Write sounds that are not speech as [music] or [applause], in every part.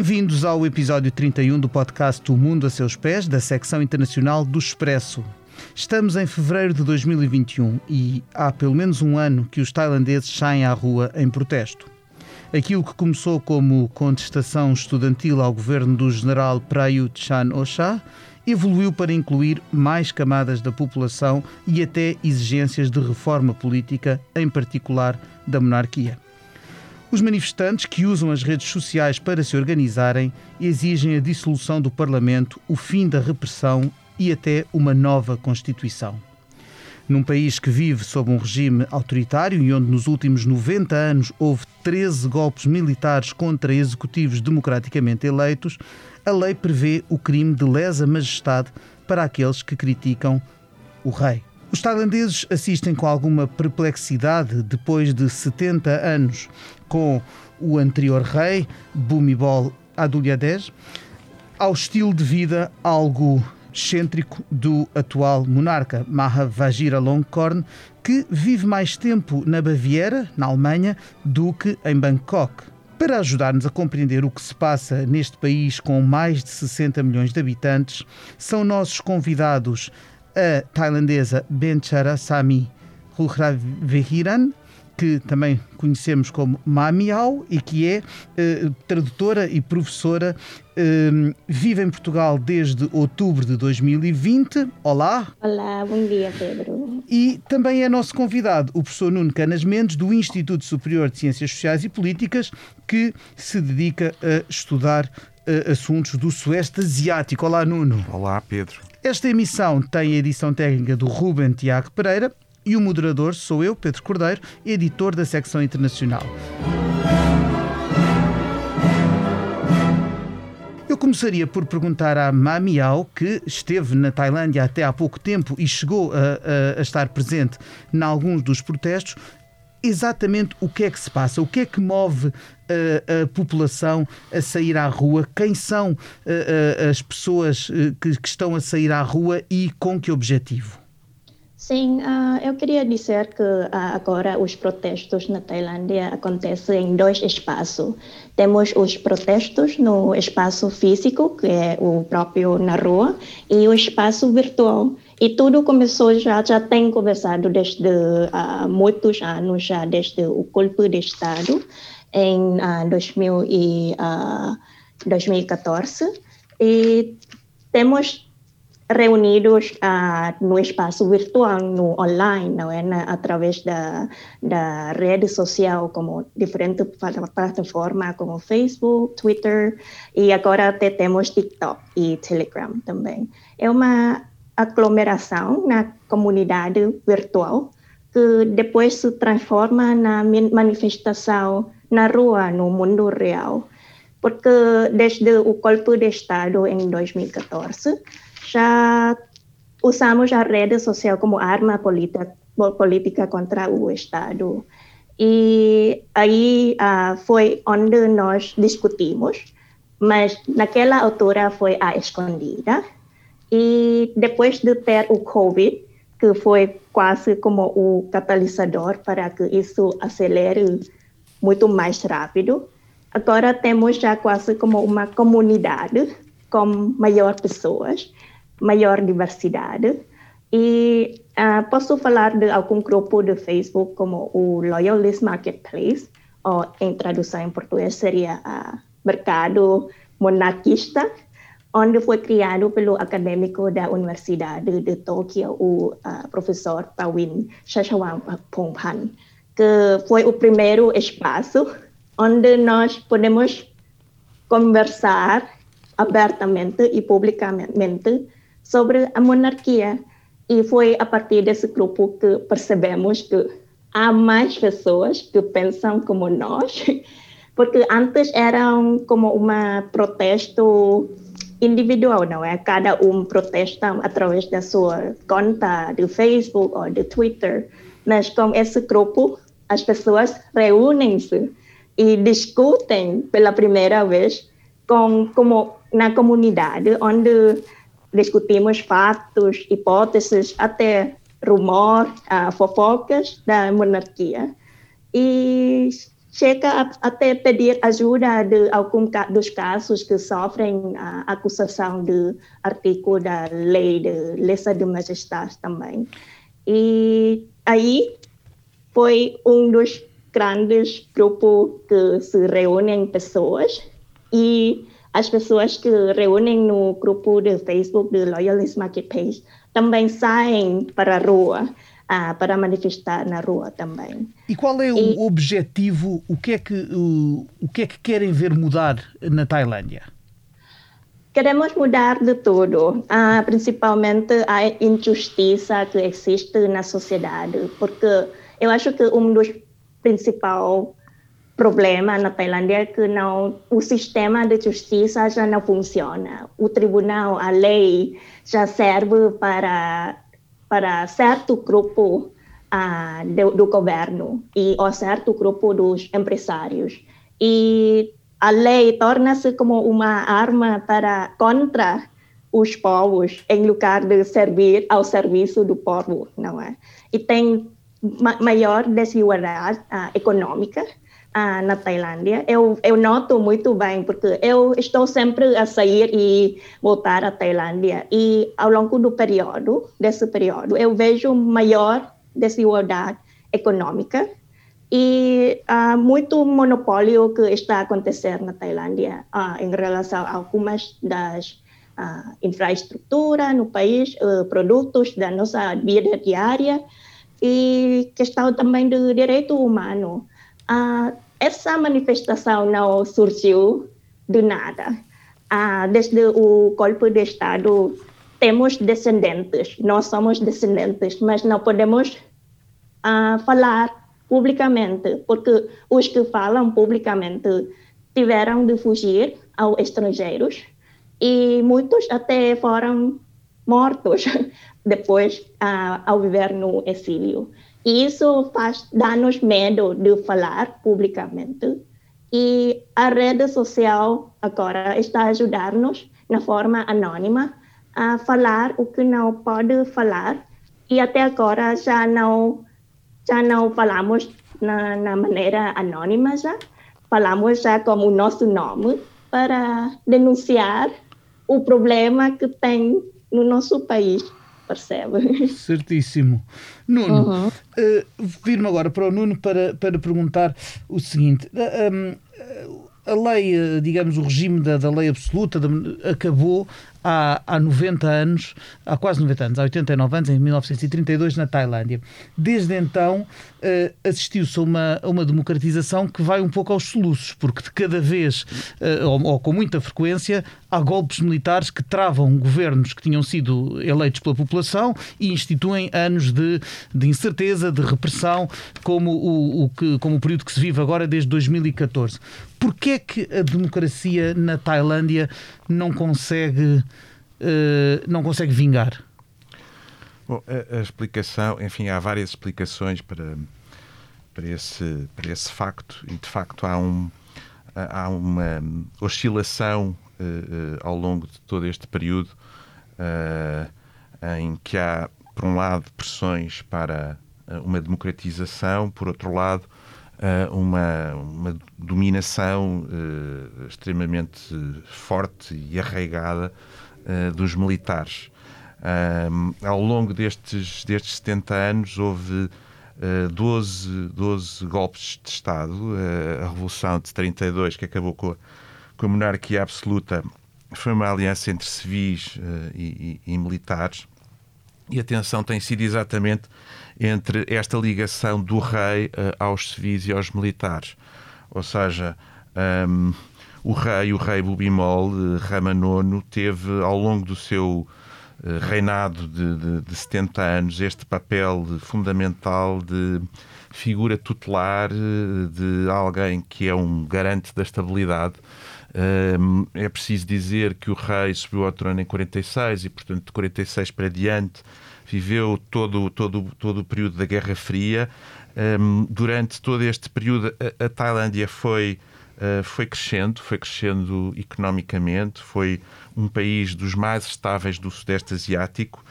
Bem-vindos ao episódio 31 do podcast O Mundo a Seus Pés, da secção internacional do Expresso. Estamos em fevereiro de 2021 e há pelo menos um ano que os tailandeses saem à rua em protesto. Aquilo que começou como contestação estudantil ao governo do general Prayut Chan-o-cha evoluiu para incluir mais camadas da população e até exigências de reforma política, em particular da monarquia. Os manifestantes, que usam as redes sociais para se organizarem, exigem a dissolução do Parlamento, o fim da repressão e até uma nova Constituição. Num país que vive sob um regime autoritário e onde nos últimos 90 anos houve 13 golpes militares contra executivos democraticamente eleitos, a lei prevê o crime de lesa majestade para aqueles que criticam o rei. Os tailandeses assistem com alguma perplexidade, depois de 70 anos com o anterior rei, Bhumibol Adulyadej, ao estilo de vida algo excêntrico do atual monarca, Maha Vajiralongkorn, que vive mais tempo na Baviera, na Alemanha, do que em Bangkok. Para ajudar-nos a compreender o que se passa neste país com mais de 60 milhões de habitantes, são nossos convidados a tailandesa Benchara Sami Ruhravehiran, que também conhecemos como Mamiau e que é eh, tradutora e professora, eh, vive em Portugal desde outubro de 2020. Olá. Olá, bom dia, Pedro. E também é nosso convidado o professor Nuno Canas Mendes, do Instituto Superior de Ciências Sociais e Políticas, que se dedica a estudar eh, assuntos do Sueste Asiático. Olá, Nuno. Olá, Pedro. Esta emissão tem a edição técnica do Ruben Tiago Pereira e o moderador sou eu, Pedro Cordeiro, editor da secção internacional. Eu começaria por perguntar à Mamiao, que esteve na Tailândia até há pouco tempo e chegou a, a, a estar presente em alguns dos protestos, exatamente o que é que se passa, o que é que move a, população a sair à rua, quem são as pessoas eh, que, que estão a sair à rua e com que objetivo? Sim, uh, eu queria dizer que uh, agora os protestos na Tailândia acontecem em dois espaços. Temos os protestos no espaço físico, que é o próprio na rua, e o espaço virtual. E tudo começou já, já tem começado desde uh, muitos anos, já desde o golpe de Estado em uh, 2000 e, 2014. E temos reunidos uh, no espaço virtual, no online, não é? Na, através da, da rede social, como diferentes plataformas como Facebook, Twitter e agora até temos TikTok e Telegram também. É uma aglomeração na comunidade virtual que depois se transforma na manifestação na rua, no mundo real. Porque desde o golpe de Estado em 2014, já usamos a rede social como arma política, política contra o Estado. E aí uh, foi onde nós discutimos, mas naquela altura foi a escondida. E depois de ter o Covid, que foi quase como o catalisador para que isso acelere muito mais rápido, agora temos já quase como uma comunidade com maior pessoas maior diversidade. E uh, posso falar de algum grupo de Facebook como o Loyalist Marketplace, ou em tradução em português seria uh, Mercado Monarquista, onde foi criado pelo acadêmico da Universidade de Tóquio, o uh, professor Pawin Shashawang Pongpan, que foi o primeiro espaço onde nós podemos conversar abertamente e publicamente sobre a monarquia. E foi a partir desse grupo que percebemos que há mais pessoas que pensam como nós, [laughs] porque antes eram como uma protesto individual, não é? Cada um protesta através da sua conta do Facebook ou do Twitter, mas com esse grupo as pessoas reúnem-se e discutem pela primeira vez com como na comunidade onde discutimos fatos, hipóteses, até rumor, uh, fofocas da monarquia. E chega a, até pedir ajuda de alguns dos casos que sofrem a acusação de artigo da lei de lesa de majestade também. E aí foi um dos grandes grupos que se reúnem pessoas e as pessoas que reúnem no grupo de Facebook de Loyalist Marketplace também saem para a rua ah, para manifestar na rua também. E qual é o objetivo? O que é que o, o que é que querem ver mudar na Tailândia? Queremos mudar de tudo, ah, principalmente a injustiça que existe na sociedade, porque eu acho que um dos principais problemas na Tailândia é que não, o sistema de justiça já não funciona. O tribunal, a lei já serve para para certo grupo uh, do, do, governo e ou certo grupo dos empresários. E a lei torna-se como uma arma para contra os povos em lugar de servir ao serviço do povo, não é? E tem ma maior desigualdade uh, econômica ah, na Tailândia. Eu, eu noto muito bem, porque eu estou sempre a sair e voltar à Tailândia. E ao longo do período, desse período, eu vejo maior desigualdade econômica e ah, muito monopólio que está a acontecer na Tailândia ah, em relação a algumas das ah, infraestrutura no país, uh, produtos da nossa vida diária e questão também do direito humano. Uh, essa manifestação não surgiu do nada. Uh, desde o golpe de Estado, temos descendentes, nós somos descendentes, mas não podemos uh, falar publicamente, porque os que falam publicamente tiveram de fugir aos estrangeiros e muitos até foram mortos [laughs] depois uh, ao viver no exílio. E isso faz dá-nos medo de falar publicamente. E a rede social agora está a ajudar-nos, na forma anônima, a falar o que não pode falar. E até agora já não, já não falamos na, na maneira anônima já. Falamos já como o nosso nome para denunciar o problema que tem no nosso país percebe? [laughs] Certíssimo. Nuno, uhum. uh, vir-me agora para o Nuno para, para perguntar o seguinte. Uh, um, a lei, eh, digamos, o regime da, da lei absoluta acabou há, há 90 anos, há quase 90 anos, há 89 anos, em 1932, na Tailândia. Desde então uh, assistiu-se a uma, a uma democratização que vai um pouco aos soluços, porque de cada vez, uh, ou, ou, com muita frequência, há golpes militares que travam governos que tinham sido eleitos pela população e instituem anos de, de incerteza, de repressão, como o, o, que, como o período que se vive agora desde 2014. Porquê é que a democracia na Tailândia não consegue, uh, não consegue vingar? Bom, a, a, explicação, enfim, há várias explicações para, para, esse, para esse facto e de facto há, um, há uma oscilação uh, uh, ao longo de todo este período em que há, por um lado, pressões para uma democratização, por outro lado, uh, uma, uma, dominação uh, extremamente forte e arraigada uh, dos militares. ao longo destes, destes 70 anos houve 12, 12 golpes de Estado. a Revolução de 32, que acabou com a, com a monarquia absoluta, foi uma aliança entre civis e, e, e militares. E a tensão tem sido exatamente entre esta ligação do rei uh, aos civis e aos militares. Ou seja, um, o rei, o rei Bubimol, uh, Rama IX, teve ao longo do seu uh, reinado de, de, de 70 anos este papel fundamental de figura tutelar, de alguém que é um garante da estabilidade. Um, é preciso dizer que o rei subiu ao trono em 46 e, portanto, de 46 para diante viveu todo, todo, todo o período da Guerra Fria. Um, durante todo este período, a, a Tailândia foi, uh, foi crescendo, foi crescendo economicamente, foi um país dos mais estáveis do Sudeste Asiático.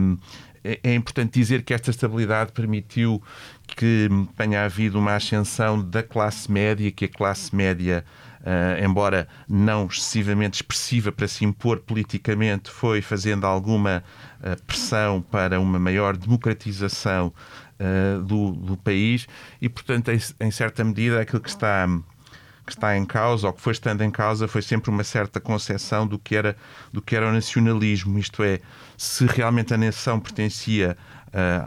Um, é, é importante dizer que esta estabilidade permitiu que tenha havido uma ascensão da classe média, que a classe média, uh, embora não excessivamente expressiva para se impor politicamente, foi fazendo alguma uh, pressão para uma maior democratização uh, do, do, país e, portanto, em, em, certa medida, aquilo que está que está em causa ou que foi estando em causa foi sempre uma certa concepção do que era do que era o nacionalismo, isto é, se realmente a nação pertencia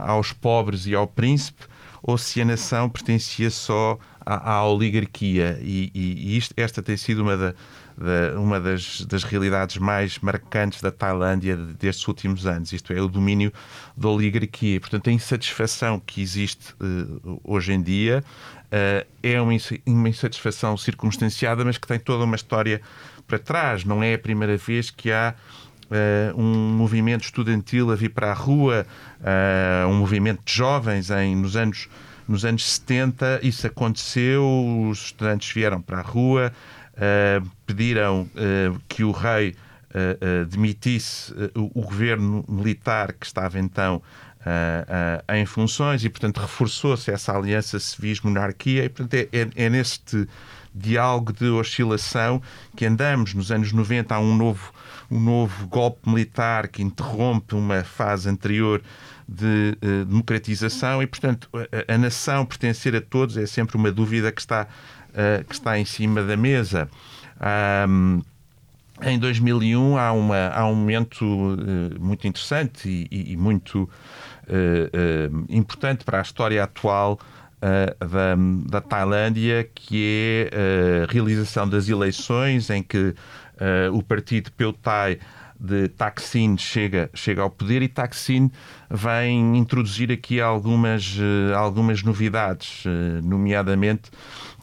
aos pobres e ao príncipe ou se a nação pertencia só à, à oligarquia. E, e, e isto, esta tem sido uma, da, da, uma das, das, realidades mais marcantes da Tailândia destes últimos anos, isto é, o domínio da oligarquia. Portanto, a insatisfação que existe uh, hoje em dia uh, é uma, uma insatisfação circunstanciada, mas que tem toda uma história para trás. Não é a primeira vez que há Uh, um movimento estudantil a vir para a rua, uh, um movimento de jovens em, nos, anos, nos anos 70. Isso aconteceu, os estudantes vieram para a rua, uh, pediram que o rei demitisse o, o, governo militar que estava então em funções e, portanto, reforçou-se essa aliança civis-monarquia. E, portanto, é, é, é neste diálogo de oscilação que andamos. Nos anos 90 há um novo um novo golpe militar que interrompe uma fase anterior de uh, democratização e, portanto, a, a, nação pertencer a todos é sempre uma dúvida que está, uh, que está em cima da mesa. Um, em 2001 há, uma, há um momento uh, muito interessante e, e muito importante para a história atual da, da Tailândia, que é a realização das eleições em que o partido Peutai de Taksin chega, chega ao poder e Taksin vem introduzir aqui algumas, uh, algumas novidades, uh, nomeadamente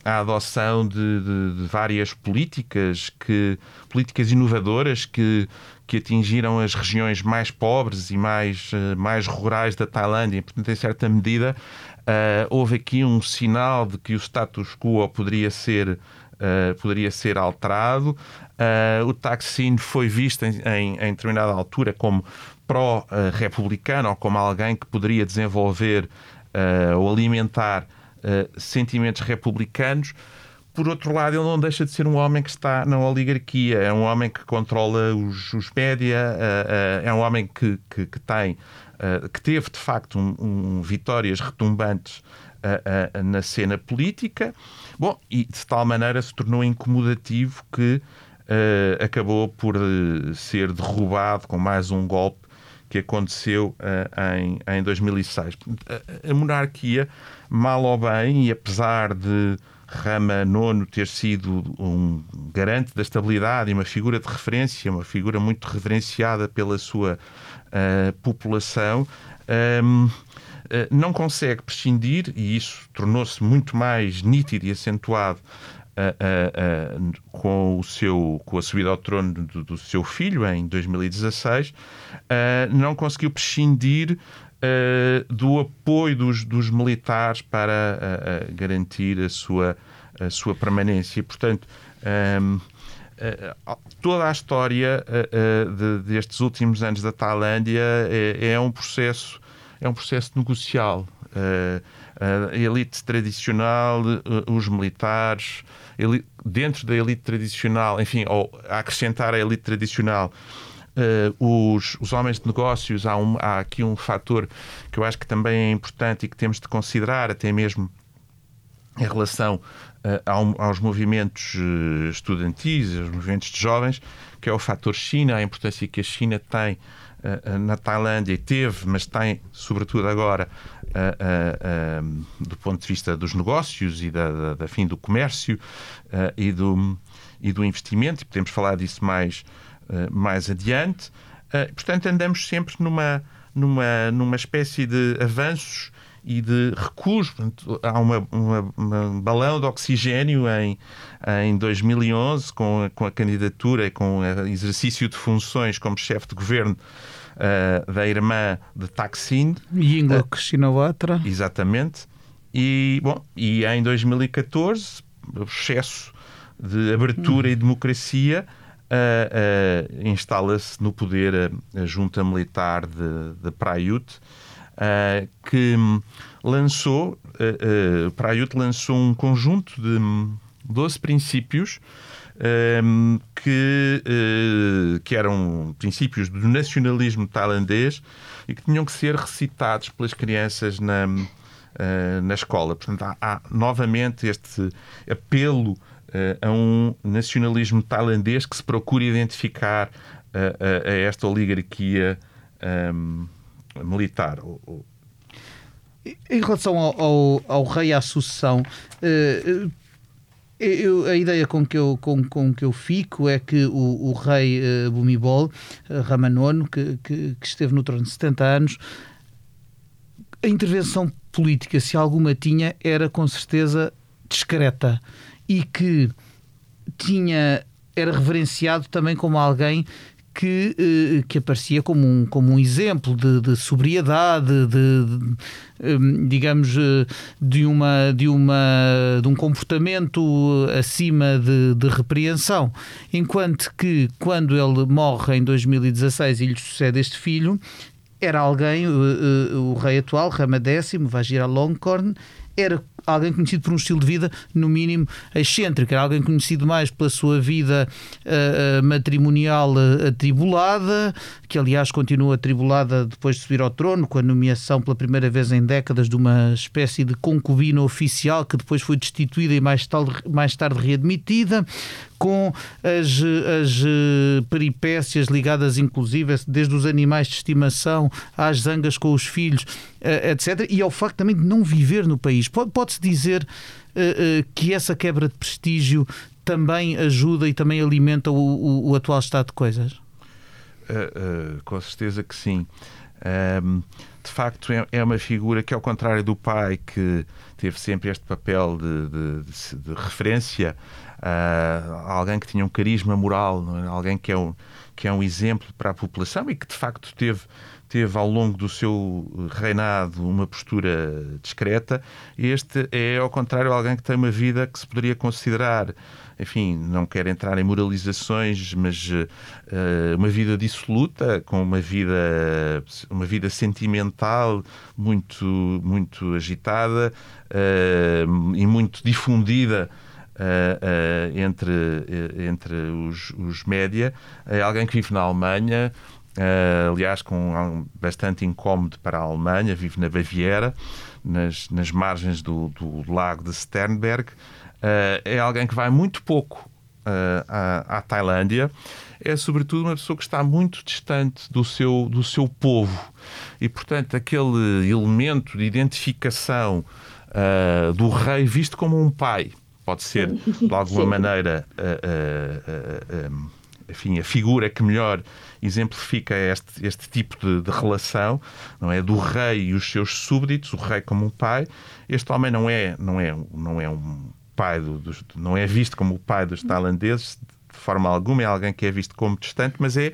a adoção de, de, de, várias políticas que políticas inovadoras que que atingiram as regiões mais pobres e mais, mais rurais da Tailândia. Portanto, em certa medida, uh, houve aqui um sinal de que o status quo poderia ser Uh, poderia ser alterado. Uh, o Taksin foi visto em, em, em determinada altura como pró-republicano ou como alguém que poderia desenvolver uh, ou alimentar sentimentos republicanos. Por outro lado, ele não deixa de ser um homem que está na oligarquia, é um homem que controla os, os média, é um homem que, que, que tem, que teve de facto um, um, vitórias retumbantes na cena política. Bom, e de tal maneira se tornou incomodativo que uh, acabou por uh, ser derrubado com mais um golpe que aconteceu uh, em, em 2006. A, a, monarquia, mal ou bem, e apesar de Rama IX ter sido um garante da estabilidade e uma figura de referência, uma figura muito reverenciada pela sua população, um, ehm, não consegue prescindir, e isso tornou-se muito mais nítido e acentuado com, o seu, com a subida ao trono do, do seu filho em 2016, não conseguiu prescindir do apoio dos, dos militares para garantir a sua, a sua permanência. Portanto, toda a história de, destes últimos anos da Tailândia é, é, um processo é um processo negocial. a elite tradicional, os militares, dentro da elite tradicional, enfim, ou acrescentar a elite tradicional, uh, os, os homens de negócios, há, um, há aqui um fator que eu acho que também é importante e que temos de considerar, até mesmo em relação uh, aos movimentos estudantis, aos movimentos de jovens, que é o fator China, a importância que a China tem na Tailândia teve, mas tem, sobretudo agora, do ponto de vista dos negócios e da, da, da fim do comércio e, do, e do investimento, e podemos falar disso mais, mais adiante. portanto, andamos sempre numa, numa, numa espécie de avanços e de recuos. Portanto, há uma, uma, uma, balão de oxigênio em, em 2011 com, com a candidatura e com o exercício de funções como chefe de governo uh, da irmã de Taksin. Yingluck uh, Shinawatra. Exatamente. E, bom, e em 2014, o excesso de abertura hum. e democracia uh, instala-se no poder a, junta militar de, de Praiut, que lançou, uh, Praiut lançou um conjunto de 12 princípios que, que eram princípios do nacionalismo tailandês e que tinham que ser recitados pelas crianças na, na escola. Portanto, há, há novamente este apelo a um nacionalismo tailandês que se procura identificar a, a, a esta oligarquia um, militar. Em relação ao, ao, ao rei à sucessão, uh, eu, a ideia com que eu, com, com que eu fico é que o, o rei uh, Bumibol, uh, Ramanono, que, que, que, esteve no trono de 70 anos, a intervenção política, se alguma tinha, era com certeza discreta e que tinha era reverenciado também como alguém que, eh, que aparecia como um, como um exemplo de, de sobriedade, de, de, hum, digamos, eh, de, uma, de, uma, de um comportamento acima de, de repreensão. Enquanto que, quando ele morre em 2016 e lhe sucede este filho, era alguém, o, eh, o rei atual, Rama X, Vajira Longkorn, era alguém conhecido por um estilo de vida, no mínimo, excêntrico. Era alguém conhecido mais pela sua vida uh, matrimonial uh, atribulada, que aliás continua atribulada depois de subir ao trono, com a nomeação pela primeira vez em décadas de uma espécie de concubina oficial que depois foi destituída e mais tarde, mais tarde readmitida, com as, as peripécias ligadas, inclusive, desde os animais de estimação às zangas com os filhos, etc. E ao facto também de não viver no país. Pode, pode pode-se dizer uh, uh, que essa quebra de prestígio também ajuda e também alimenta o, o, o atual estado de coisas? Uh, com certeza que sim. Um, de facto, é, é, uma figura que, ao contrário do pai, que teve sempre este papel de, de, de, de referência, alguém que tinha um carisma moral, é? alguém que é um, que é um exemplo para a população e que, de facto, teve teve ao longo do seu reinado uma postura discreta. Este é, ao contrário, alguém que tem uma vida que se poderia considerar, enfim, não quero entrar em moralizações, mas uh, uma vida dissoluta, com uma vida, uma vida sentimental muito, muito agitada uh, e muito difundida. Uh, uh, entre, uh, entre os, os média. É alguém que vive na Alemanha, Uh, aliás, com bastante incómodo para a Alemanha, vive na Baviera, nas, nas margens do, do, lago de Sternberg. Uh, é alguém que vai muito pouco uh, à, à, Tailândia. É, sobretudo, uma pessoa que está muito distante do seu, do seu povo. E, portanto, aquele elemento de identificação do rei visto como um pai, pode ser, de alguma [laughs] maneira, enfim, a figura que melhor exemplifica este, este tipo de, de, relação, não é? Do rei e os seus súbditos, o rei como um pai. Este homem não é não é não é um pai do, dos, não é visto como o pai dos tailandeses de forma alguma, é alguém que é visto como distante, mas é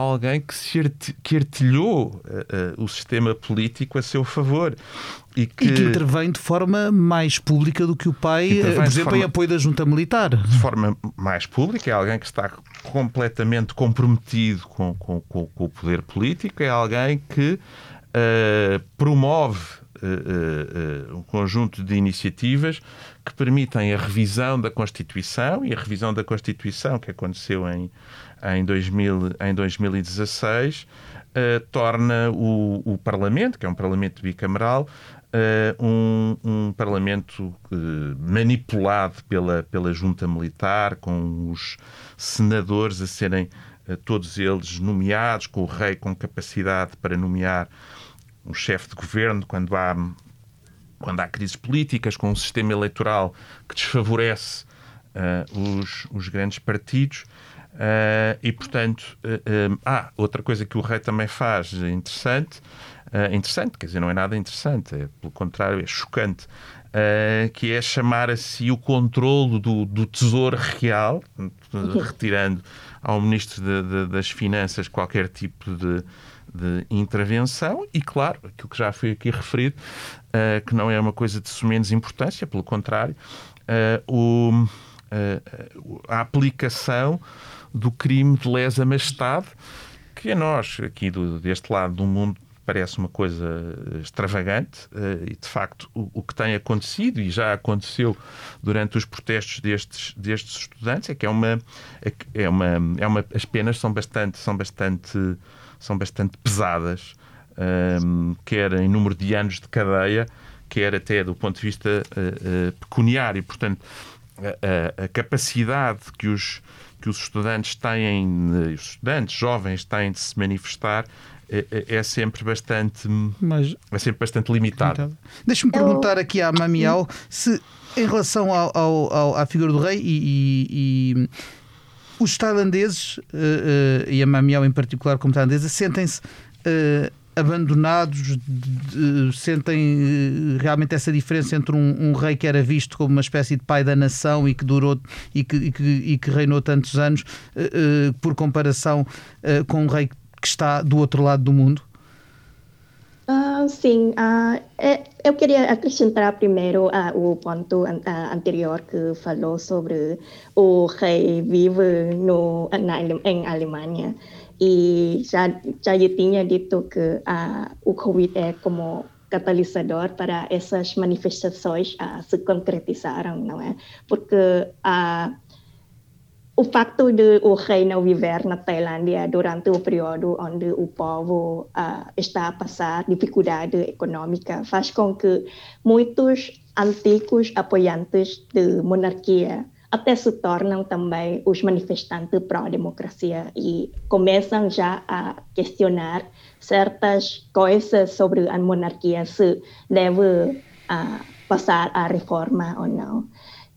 alguém que, se arte, que artilhou uh, uh, o sistema político a seu favor. E que, e que, intervém de forma mais pública do que o pai, por exemplo, forma, em apoio da junta militar. De forma mais pública, é alguém que está completamente comprometido com, com, com, com o poder político, é alguém que uh, promove um conjunto de iniciativas que permitem a revisão da Constituição e a revisão da Constituição que aconteceu em, em, 2000, em 2016 uh, torna o, o, Parlamento, que é um Parlamento bicameral, uh, um, um, Parlamento uh, manipulado pela, pela junta militar, com os senadores a serem todos eles nomeados, com o rei com capacidade para nomear um chefe de governo quando há quando há crises políticas, com um sistema eleitoral que desfavorece os, os, grandes partidos. Uh, e, portanto, uh, ah, outra coisa que o rei também faz interessante, interessante, quer dizer, não é nada interessante, é, pelo contrário, é chocante, que é chamar a si o controle do, do Tesouro Real, retirando ao Ministro de, de, das Finanças qualquer tipo de, de intervenção e, claro, aquilo que já foi aqui referido, uh, que não é uma coisa de menos importância, pelo contrário, uh, o, uh, a aplicação do crime de lesa majestade, que a nós, aqui do, deste lado do mundo, parece uma coisa extravagante eh, e, de facto, o, o, que tem acontecido e já aconteceu durante os protestos destes, destes estudantes é que é uma, é uma, é uma, as penas são bastante, são bastante, são bastante pesadas, um, ehm, quer em número de anos de cadeia, quer até do ponto de vista uh, uh, pecuniário. Portanto, a, a, a, capacidade que os, que os estudantes têm, os estudantes jovens têm de se manifestar é, é, é sempre bastante Mas, é sempre bastante limitado. Deixa-me perguntar aqui à Mamial se em relação ao, ao, ao, à figura do rei e, e, e os tailandeses uh, uh, e a Mamial em particular como tailandesa sentem-se uh, abandonados, de, de, sentem realmente essa diferença entre um, um, rei que era visto como uma espécie de pai da nação e que durou e que, e que, e que reinou tantos anos, por comparação com um rei que está do outro lado do mundo? Uh, sim, uh, eu queria acrescentar primeiro uh, o ponto anterior que falou sobre o rei vive no, na, em Alemanha. E já, já eu tinha dito que o Covid é como catalisador para essas manifestações se concretizaram, não é? Porque a o facto de o rei não viver na Tailândia durante o período onde o povo uh, está a passar dificuldade econômica faz com que muitos antigos apoiantes de monarquia até se tornam também os manifestantes pró-democracia e começam já a questionar certas coisas sobre a monarquia, se deve uh, passar a reforma ou não.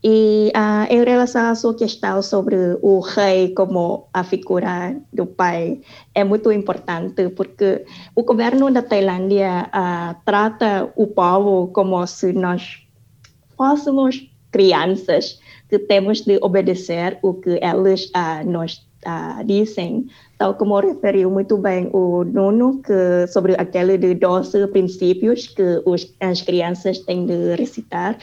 E uh, em relação à sua questão sobre o rei como a figura do pai, é muito importante porque o governo da Tailândia uh, trata o povo como se nós fôssemos crianças que temos de obedecer o que eles uh, nos uh, dizem. Tal como referiu muito bem o Nuno, que sobre aquele de 12 princípios que os, as crianças têm de recitar.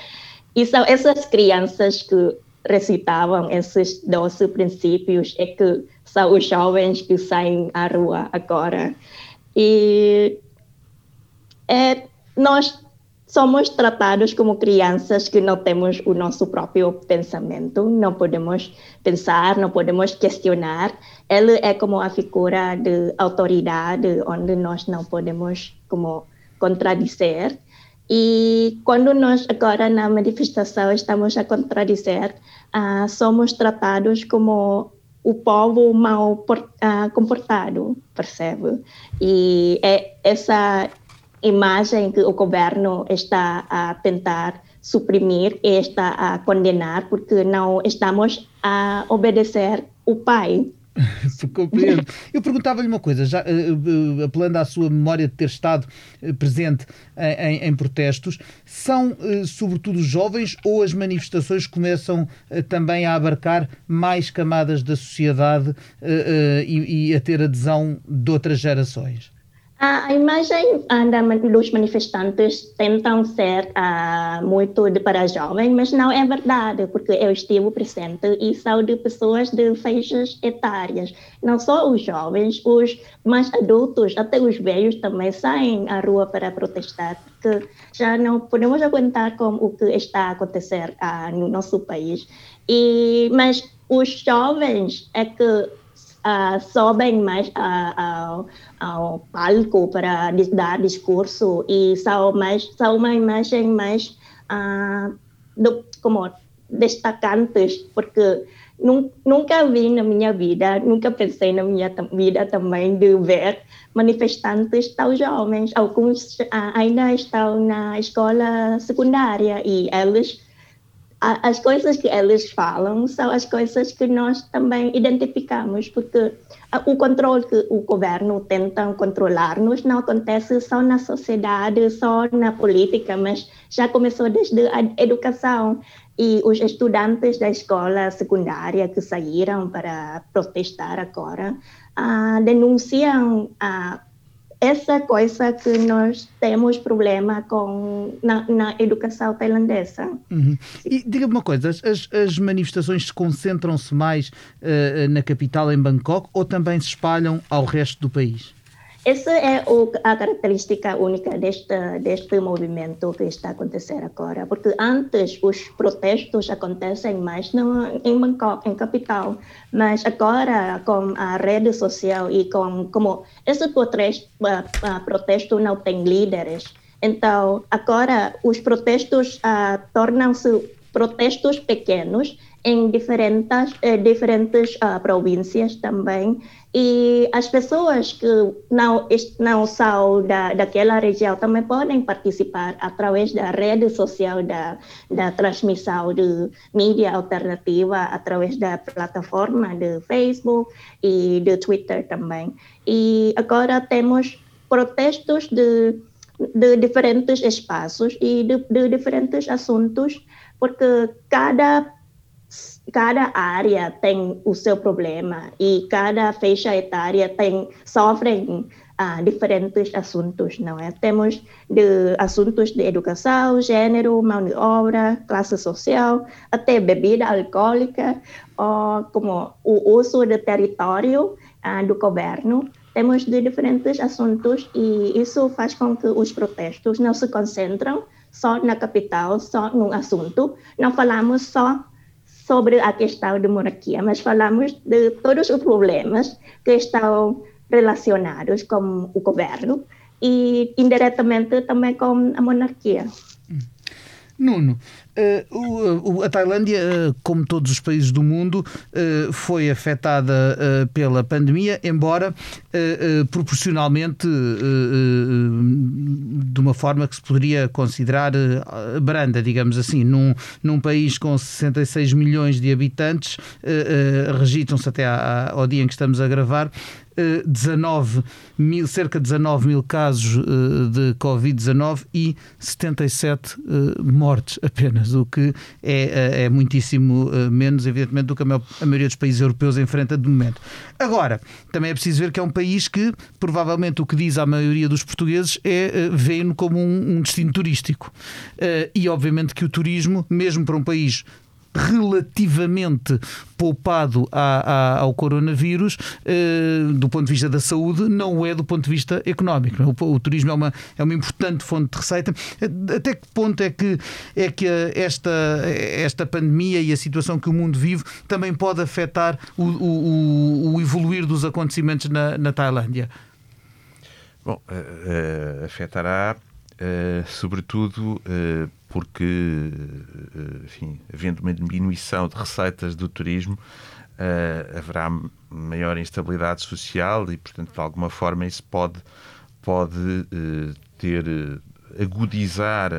E são essas crianças que recitavam esses 12 princípios é que são os jovens que saem à rua agora. E é, nós somos tratados como crianças que não temos o nosso próprio pensamento, não podemos pensar, não podemos questionar. Ele é como a figura de autoridade onde nós não podemos como contradizer. E quando nós agora na manifestação estamos a contradizer, uh, somos tratados como o povo mal uh, comportado, percebe? E é essa imagem que o governo está a tentar suprimir e está a condenar porque não estamos a obedecer o pai [laughs] Compreendo. Eu perguntava-lhe uma coisa, já uh, apelando à sua memória de ter estado uh, presente em, em, protestos, são uh, sobretudo jovens ou as manifestações começam também a abarcar mais camadas da sociedade e, e a ter adesão de outras gerações? A imagem uh, dos manifestantes tentam ser uh, muito de para jovens, mas não é verdade, porque eu estive presente e são de pessoas de faixas etárias. Não só os jovens, os mais adultos, até os velhos também saem à rua para protestar, porque já não podemos aguentar com o que está a acontecer uh, no nosso país. E, mas os jovens é que uh, sobem mais uh, ao, ao, palco para dar discurso e são, mais, são uma imagem mais uh, do, como destacantes, porque nunca vi na minha vida, nunca pensei na minha vida também de ver manifestantes tão jovens. Alguns ainda estão na escola secundária e eles as coisas que eles falam são as coisas que nós também identificamos, porque o controle que o governo tenta controlar-nos não acontece só na sociedade, só na política, mas já começou desde a educação. E os estudantes da escola secundária que saíram para protestar agora uh, denunciam uh, essa coisa que nós temos problema com na, na educação tailandesa. Uhum. E diga-me uma coisa, as, as manifestações concentram-se mais uh, na capital, em Bangkok, ou também se espalham ao resto do país? Essa é o, a característica única deste, deste movimento que está a acontecer agora, porque antes os protestos acontecem mais no, em Bangkok, em capital, mas agora com a rede social e com como esse protesto, uh, protesto não tem líderes, então agora os protestos uh, tornam-se protestos pequenos em diferentes, eh, diferentes uh, províncias também. E as pessoas que não, não são da, daquela região também podem participar através da rede social da, da transmissão de mídia alternativa, através da plataforma de Facebook e de Twitter também. E agora temos protestos de, de diferentes espaços e de, de diferentes assuntos, porque cada cada área tem o seu problema e cada faixa etária tem sofrem ah, diferentes assuntos, não é? Temos de assuntos de educação, gênero, mão de obra, classe social, até bebida alcoólica, ou como o uso do território ah, do governo. Temos de diferentes assuntos e isso faz com que os protestos não se concentram só na capital, só num assunto. Não falamos só sobre a questão da monarquia, mas falamos de todos os problemas que estão relacionados com o governo e indiretamente também com a monarquia. Nuno, uh, a Tailândia, uh, como todos os países do mundo, uh, foi afetada pela pandemia, embora proporcionalmente de uma forma que se poderia considerar branda, digamos assim. Num, num país com 66 milhões de habitantes, registram-se até ao dia em que estamos a gravar 19 mil, cerca de 19 mil casos eh, de Covid-19 e 77 eh, mortes apenas, o que é, eh, é muitíssimo menos, evidentemente, do que a, maior, a maioria dos países europeus enfrenta de momento. Agora, também é preciso ver que é um país que, provavelmente, o que diz a maioria dos portugueses é vê-no como um, um destino turístico. E, obviamente, que o turismo, mesmo para um país relativamente poupado a, a, ao coronavírus eh, do ponto de vista da saúde, não é do ponto de vista económico. O, o, turismo é uma, é uma importante fonte de receita. Até que ponto é que, é que esta, esta pandemia e a situação que o mundo vive também pode afetar o, o, o evoluir dos acontecimentos na, na Tailândia? Bom, uh, uh, afetará uh, sobretudo porque, eh, enfim, havendo uma diminuição de receitas do turismo, haverá maior instabilidade social e, portanto, de alguma forma isso pode, pode ter agudizar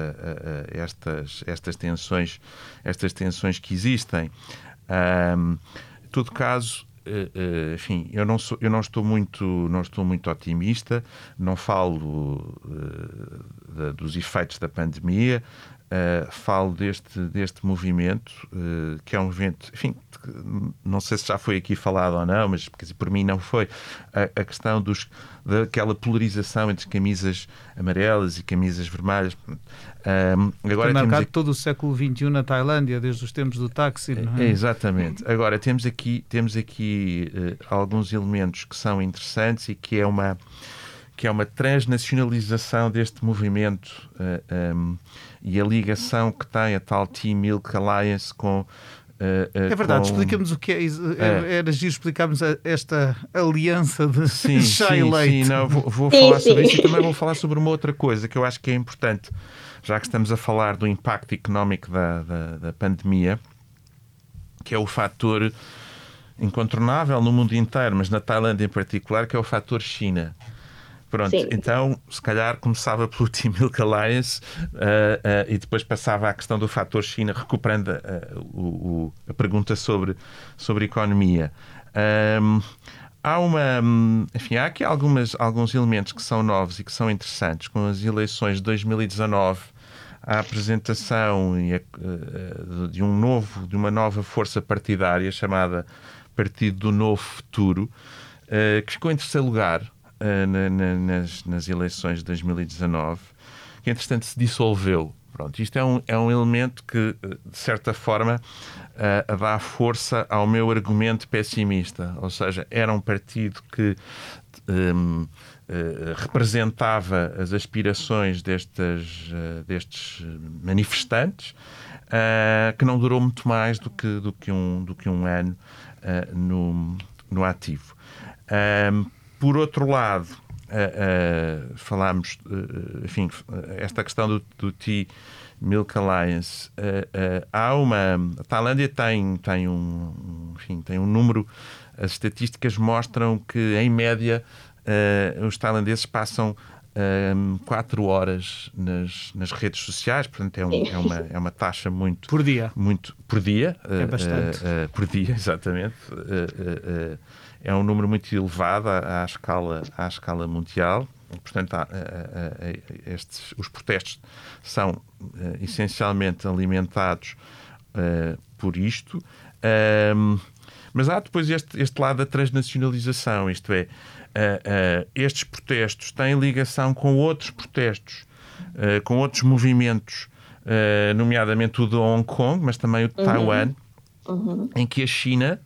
estas, estas tensões estas tensões que existem. Um, em todo caso, enfim, eu não, sou, eu não estou muito, não estou muito otimista. Não falo uh, de, dos efeitos da pandemia. Falo deste, deste movimento, que é um movimento, enfim, não sei se já foi aqui falado ou não, mas dizer, por mim não foi, a, a, questão dos, daquela polarização entre camisas amarelas e camisas vermelhas. Uh, agora Tem marcado aqui... todo o século XXI na Tailândia, desde os tempos do táxi. Não é? é exatamente. Agora, temos aqui, temos aqui alguns elementos que são interessantes e que é uma, que é uma transnacionalização deste movimento. Um, e a ligação que tem a tal Team Milk Alliance com. Uh, uh, é verdade, com... explica-nos o que é. é. Era giro explicarmos esta aliança de sim, chá e leite. Sim, não, vou, vou falar sobre isso e também vou falar sobre uma outra coisa que eu acho que é importante, já que estamos a falar do impacto económico da, da, da pandemia, que é o fator incontornável no mundo inteiro, mas na Tailândia em particular, que é o fator China. Pronto, Sim. então se calhar começava pelo [laughs] Team Milk Alliance uh, uh, e depois passava à questão do fator China, recuperando uh, o, o, a pergunta sobre, sobre economia. Um, há uma. Enfim, há aqui algumas, alguns elementos que são novos e que são interessantes. Com as eleições de 2019, a apresentação de um novo, de uma nova força partidária chamada Partido do Novo Futuro, que ficou em terceiro lugar na, na, nas, nas eleições de 2019, que entretanto se dissolveu. Pronto, isto é um, é um elemento que, de certa forma, uh, dá força ao meu argumento pessimista. Ou seja, era um partido que um, uh, representava as aspirações destes, uh, destes manifestantes, que não durou muito mais do que, do que, um, do que um ano no, no ativo. Por outro lado, uh, uh, falámos, uh, enfim, esta questão do, do T Milk Alliance, há uma. A Tailândia tem, tem, um, enfim, tem um número. As estatísticas mostram que, em média, os tailandeses passam um, quatro horas nas, nas redes sociais, portanto é, um, é, uma, é uma taxa muito por dia, muito por dia, é bastante uh, uh, por dia, [laughs] exatamente. Uh, é um número muito elevado à, à, escala, à escala mundial. Portanto, há, estes, os protestos são essencialmente alimentados por isto. mas há depois este, este lado da transnacionalização, isto é, estes protestos têm ligação com outros protestos, com outros movimentos, nomeadamente o de Hong Kong, mas também o de uhum. Taiwan, uhum. em que a China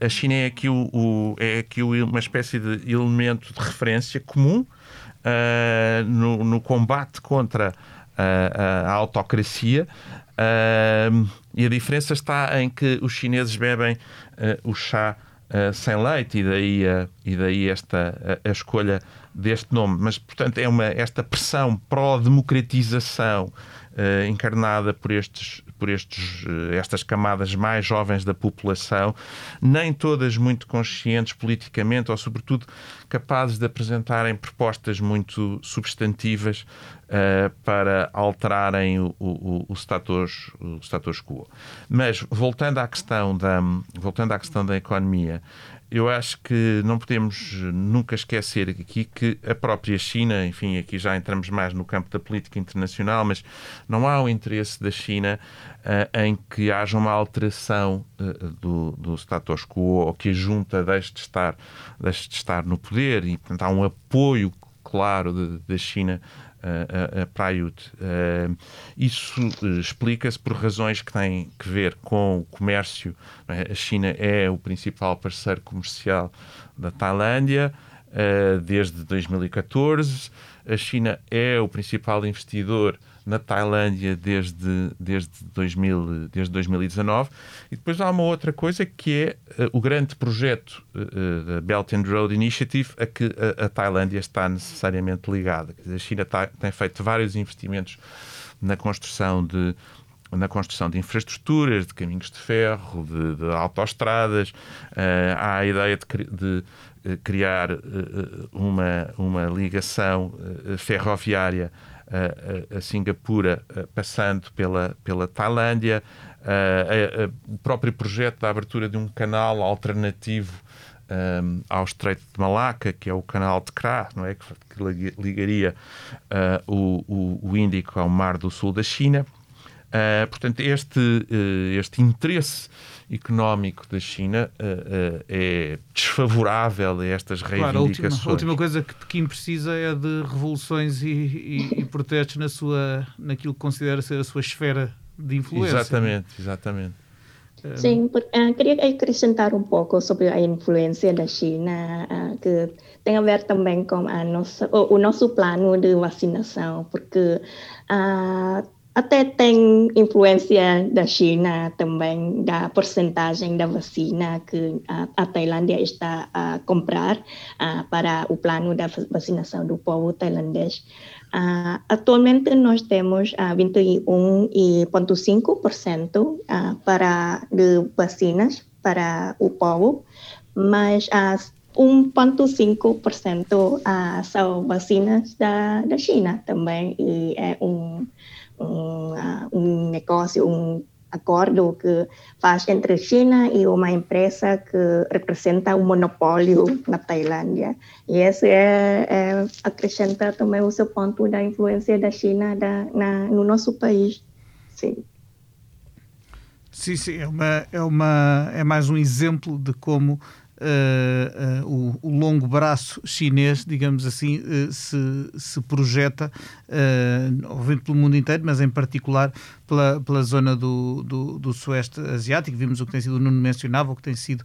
a China é aqui, o, o, é aqui uma espécie de elemento de referência comum uh, no, no, combate contra a, a autocracia. Uh, e a diferença está em que os chineses bebem uh, o chá sem leite, e daí, e daí esta a, escolha deste nome. Mas, portanto, é uma, esta pressão pró-democratização encarnada por estes por estes, eh, estas camadas mais jovens da população, nem todas muito conscientes politicamente ou, sobretudo, capazes de apresentarem propostas muito substantivas uh, para alterarem o, o, o, status, o status quo. Mas, voltando à questão da, voltando à questão da economia, eu acho que não podemos nunca esquecer aqui que a própria China, enfim, aqui já entramos mais no campo da política internacional, mas não há o interesse da China uh, em que haja uma alteração uh, do, do status quo ou que a junta deixe de estar, deixe de estar no poder e, portanto, há um apoio claro da China para a IUT. isso eh, explica-se por razões que têm que ver com o comércio. É? A China é o principal parceiro comercial da Tailândia eh, desde 2014. A China é o principal investidor na Tailândia desde, desde, 2000, desde 2019. E depois há uma outra coisa que é uh, o grande projeto uh, da Belt and Road Initiative a que a, a Tailândia está necessariamente ligada. A China tá, tem feito vários investimentos na construção de na construção de infraestruturas, de caminhos de ferro, de, de autoestradas. Uh, há a ideia de, de criar uma, uma ligação ferroviária a, a Singapura, passando pela, pela Tailândia, o próprio projeto da abertura de um canal alternativo um, ao Estreito de Malaca, que é o canal de Kra, não é? que, ligaria uh, o, o, Índico ao Mar do Sul da China. Uh, portanto, este, uh, este interesse económico da China uh, uh, é desfavorável a estas reivindicações. Claro, a, última, a última coisa que Pequim precisa é de revoluções e, e, e protestos na sua, naquilo que considera ser a sua esfera de influência. Exatamente, exatamente. Eh, Sim, queria acrescentar um pouco sobre a influência da China, que tem a ver também com a nossa, o, o nosso plano de vacinação, porque uh, até tem influência da China também, da porcentagem da vacina que a, a Tailândia está a comprar uh, para o plano da vacinação do povo tailandês. Uh, atualmente nós temos uh, 21,5% uh, para de vacinas para o povo, mas as 1,5% uh, são vacinas da, da China também, e é um um, uh, um negócio, um acordo que faz entre a China e uma empresa que representa um monopólio na Tailândia. E esse é, é acrescenta também o seu ponto da influência da China da, na, no nosso país. Sim. Sim, sim, é, uma, é, uma, é mais um exemplo de como uh, uh, o, o, longo braço chinês, digamos assim, uh, se, se projeta, obviamente pelo mundo inteiro, mas em particular pela, pela zona do, do, do Sueste Asiático. Vimos o que tem sido, o Nuno mencionava, o que tem sido,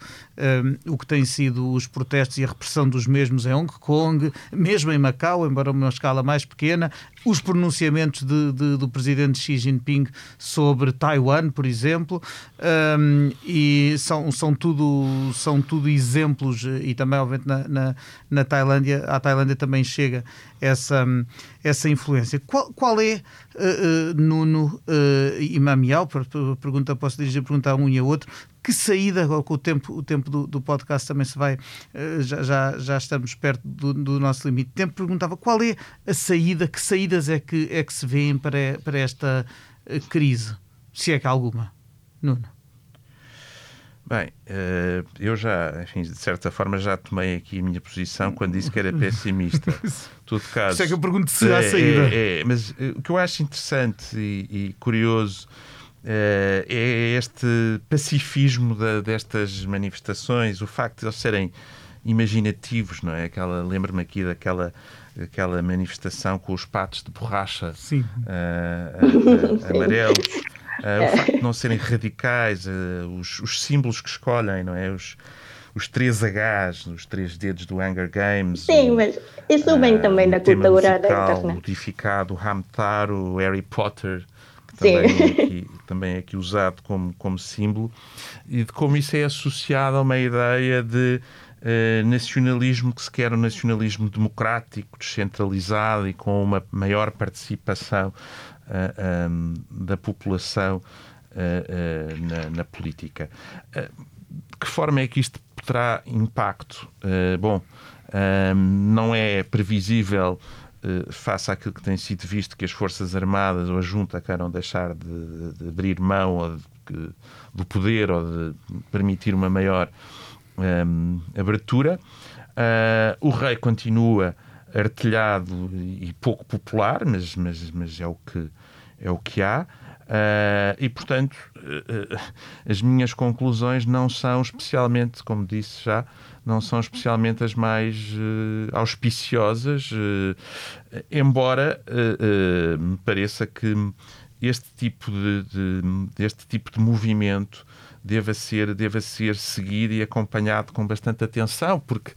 o que tem sido os protestos e a repressão dos mesmos em Hong Kong, mesmo em Macau, embora uma escala mais pequena, os pronunciamentos de, de, do presidente Xi Jinping sobre Taiwan, por exemplo, um, e são, são, tudo, são tudo exemplos, e também, obviamente, na, na, na Tailândia, à Tailândia também chega essa, essa influência. Qual, qual é, uh, uh, Nuno uh, e Mamial, pergunta, posso dirigir a pergunta a um e a outro, que saída, com o tempo, o tempo do, do podcast também se vai, já, já, já estamos perto do, do, nosso limite de tempo, perguntava qual é a saída, que saídas é que, é que se vêem para, para esta crise, se é que há alguma? Nuno. Bem, eh, eu já, enfim, de certa forma já tomei aqui a minha posição quando disse que era pessimista. [laughs] Todo caso. Isso é que eu pergunto se há é, saída. É, é, mas eh, o que eu acho interessante e, e curioso é, é este pacifismo da, destas manifestações, o facto de eles serem imaginativos, não é? Aquela, lembro-me aqui daquela aquela manifestação com os patos de borracha uh, uh, uh, amarelos. [laughs] Uh, o facto de não serem radicais, uh, os, os, símbolos que escolhem, não é? Os, os três Hs, os três dedos do Hunger Games. Sim, o, mas isso vem uh, também da cultura da internet. modificado, o Hamtaro, o Harry Potter, que também é, aqui, também é aqui usado como, como símbolo, e de como isso é associado a uma ideia de Uh, nacionalismo que se quer um nacionalismo democrático, descentralizado e com uma maior participação um, da população uh, na, na, política. de que forma é que isto terá impacto? bom, não é previsível face àquilo que tem sido visto que as Forças Armadas ou a Junta queiram deixar de, de abrir mão ou de, do poder ou de permitir uma maior um, abertura. Uh, o rei continua artilhado e pouco popular, mas, mas, mas é, o que, é o que há. Uh, e, portanto, uh, as minhas conclusões não são especialmente, como disse já, não são especialmente as mais uh, auspiciosas, embora me pareça que este tipo de, de, este tipo de movimento deva ser, deva ser seguido e acompanhado com bastante atenção, porque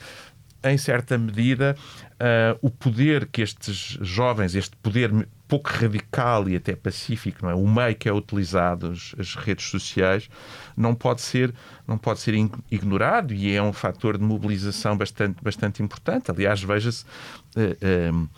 em certa medida, uh, o poder que estes jovens, este poder pouco radical e até pacífico, não é? o meio que é utilizado, as, as redes sociais, não pode ser, não pode ser ignorado e é um fator de mobilização bastante, bastante importante. Aliás, veja-se uh, uh, um,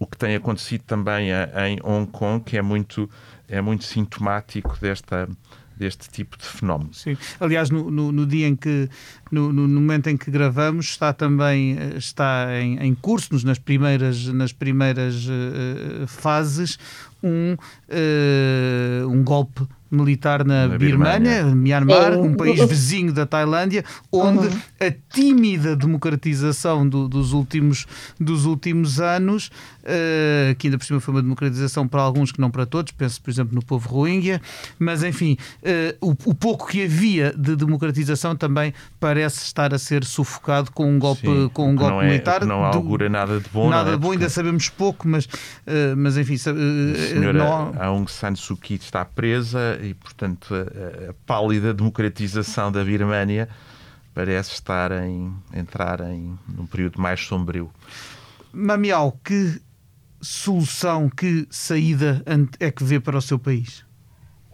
o que tem acontecido também em Hong Kong, que é muito, é muito sintomático desta deste tipo de fenómeno. Sim. Aliás, no, no, no dia em que, no, no, momento em que gravamos, está também está em, em curso, nas primeiras, nas primeiras uh, fases, um, uh, um golpe militar na, na Birmânia, Myanmar, é. um país vizinho da Tailândia, onde uhum. a tímida democratização do, dos, últimos, dos últimos anos, uh, que ainda por cima foi uma democratização para alguns que não para todos, penso por exemplo no povo Rohingya, mas enfim, uh, o, o, pouco que havia de democratização também parece estar a ser sufocado com um golpe, Sim, com um golpe não é, militar. Não augura nada de bom. Nada é? de bom, ainda sabemos pouco, mas, uh, mas enfim. a senhora não... Aung San Suu Kyi está presa e, portanto, a, a pálida democratização da Birmânia parece estar em entrar em num período mais sombrio. Mamial, que solução, que saída é que vê para o seu país?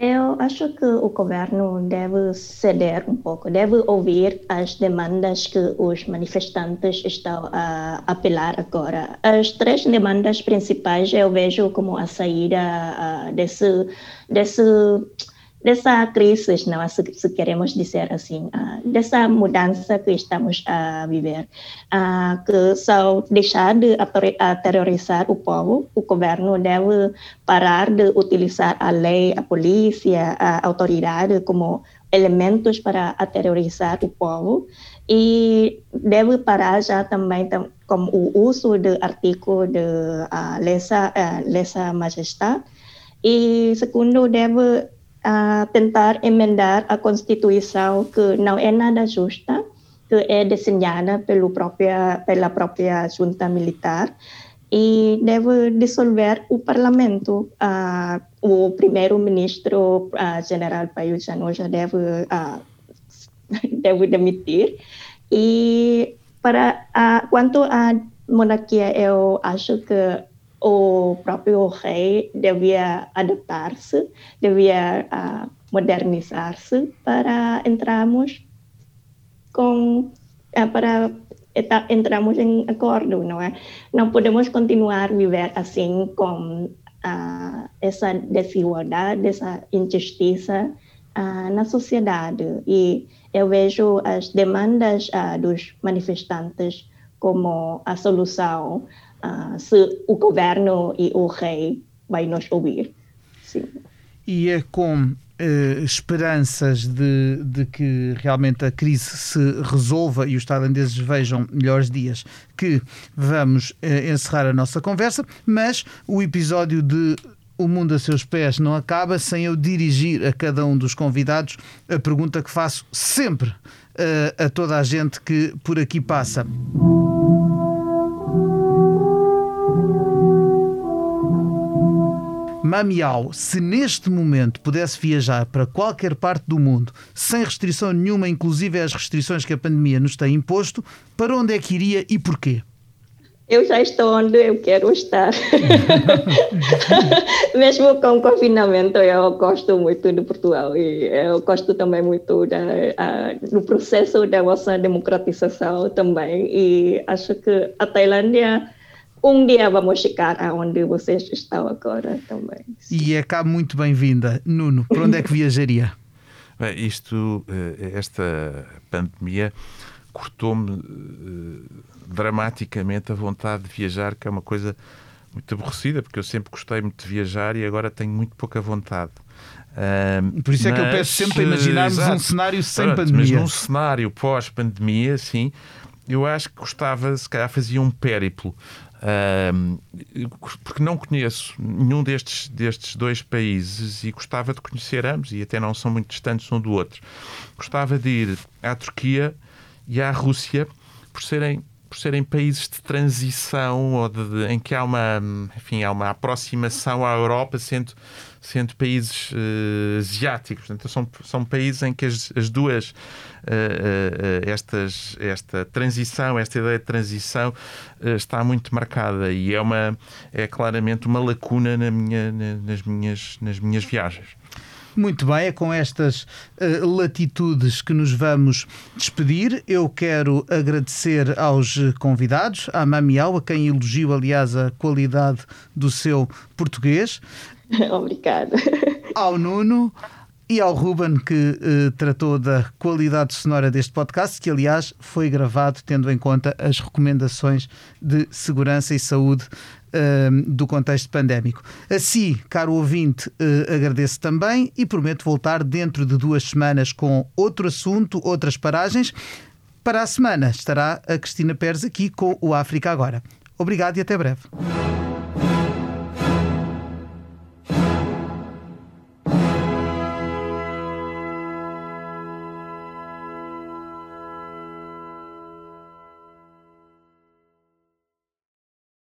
Eu acho que o governo deve ceder um pouco, deve ouvir as demandas que os manifestantes estão a apelar agora. As três demandas principais eu vejo como a saída uh, desse, desse dessa crise, não, se, se queremos dizer assim, uh, dessa mudança que estamos a viver, uh, que só deixar de aterrorizar o povo, o governo deve parar de utilizar a lei, a polícia, a autoridade como elementos para aterrorizar o povo e deve parar já também com o uso do artigo de uh, lesa, uh, lesa majestade. E segundo deve a tentar emendar a Constituição que não é nada justa que é desenhada pelo própria, pela própria junta militar e deve dissolver o parlamento. Uh, o primeiro-ministro, uh, general Paio Janoja, deve, uh, [laughs] deve demitir. E para uh, quanto à monarquia, eu acho que o próprio rei devia adaptar-se, devia uh, modernizar-se para entrarmos com uh, para entramos em acordo, não é? Não podemos continuar a viver assim com uh, essa desigualdade, essa injustiça na sociedade. E eu vejo as demandas dos manifestantes como a solução se o governo e o rei vai nos ouvir. Sim. E é com Uh, esperanças de, de, que realmente a crise se resolva e os tailandeses vejam melhores dias, que vamos uh, encerrar a nossa conversa, mas o episódio de O Mundo a Seus Pés não acaba sem eu dirigir a cada um dos convidados a pergunta que faço sempre uh, a toda a gente que por aqui passa. Mamiau, se neste momento pudesse viajar para qualquer parte do mundo, sem restrição nenhuma, inclusive as restrições que a pandemia nos tem imposto, para onde é que iria e porquê? Eu já estou onde eu quero estar. [laughs] Mesmo com o confinamento, eu gosto muito de Portugal e eu gosto também muito da, a, do processo da nossa democratização também. E acho que a Tailândia um dia vamos chegar aonde vocês estão agora também. E é cá muito bem-vinda. Nuno, para onde é que viajaria? [laughs] Bem, isto, eh, esta pandemia cortou-me eh, dramaticamente a vontade de viajar, que é uma coisa muito aborrecida, porque eu sempre gostei muito de viajar e agora tenho muito pouca vontade. Por isso mas, é que eu peço sempre a imaginarmos exato, um cenário sem pronto, pandemia. Mas num cenário pós-pandemia, sim, eu acho que gostava, se calhar fazia um périplo porque não conheço nenhum destes, destes dois países e gostava de conhecer ambos, e até não são muito distantes um do outro. Gostava de ir à Turquia e à Rússia por serem por serem países de transição ou de, de, em que há uma, enfim, há uma aproximação à Europa, sendo, sendo países uh, asiáticos. Portanto, são, são países em que as, as duas, uh, uh, estas, esta transição, esta ideia de transição está muito marcada e é, uma, é claramente uma lacuna na minha, na, nas, minhas, nas minhas viagens. Muito bem, é com estas uh, latitudes que nos vamos despedir. Eu quero agradecer aos convidados, à Mamiau, a quem elogio, aliás, a qualidade do seu português. [laughs] Obrigada. Ao Nuno e ao Ruben, que uh, tratou da qualidade sonora deste podcast, que aliás foi gravado tendo em conta as recomendações de segurança e saúde uh, do contexto pandémico. Assim, caro ouvinte, uh, agradeço também e prometo voltar dentro de duas semanas com outro assunto, outras paragens. Para a semana estará a Cristina Pérez aqui com o África Agora. Obrigado e até breve.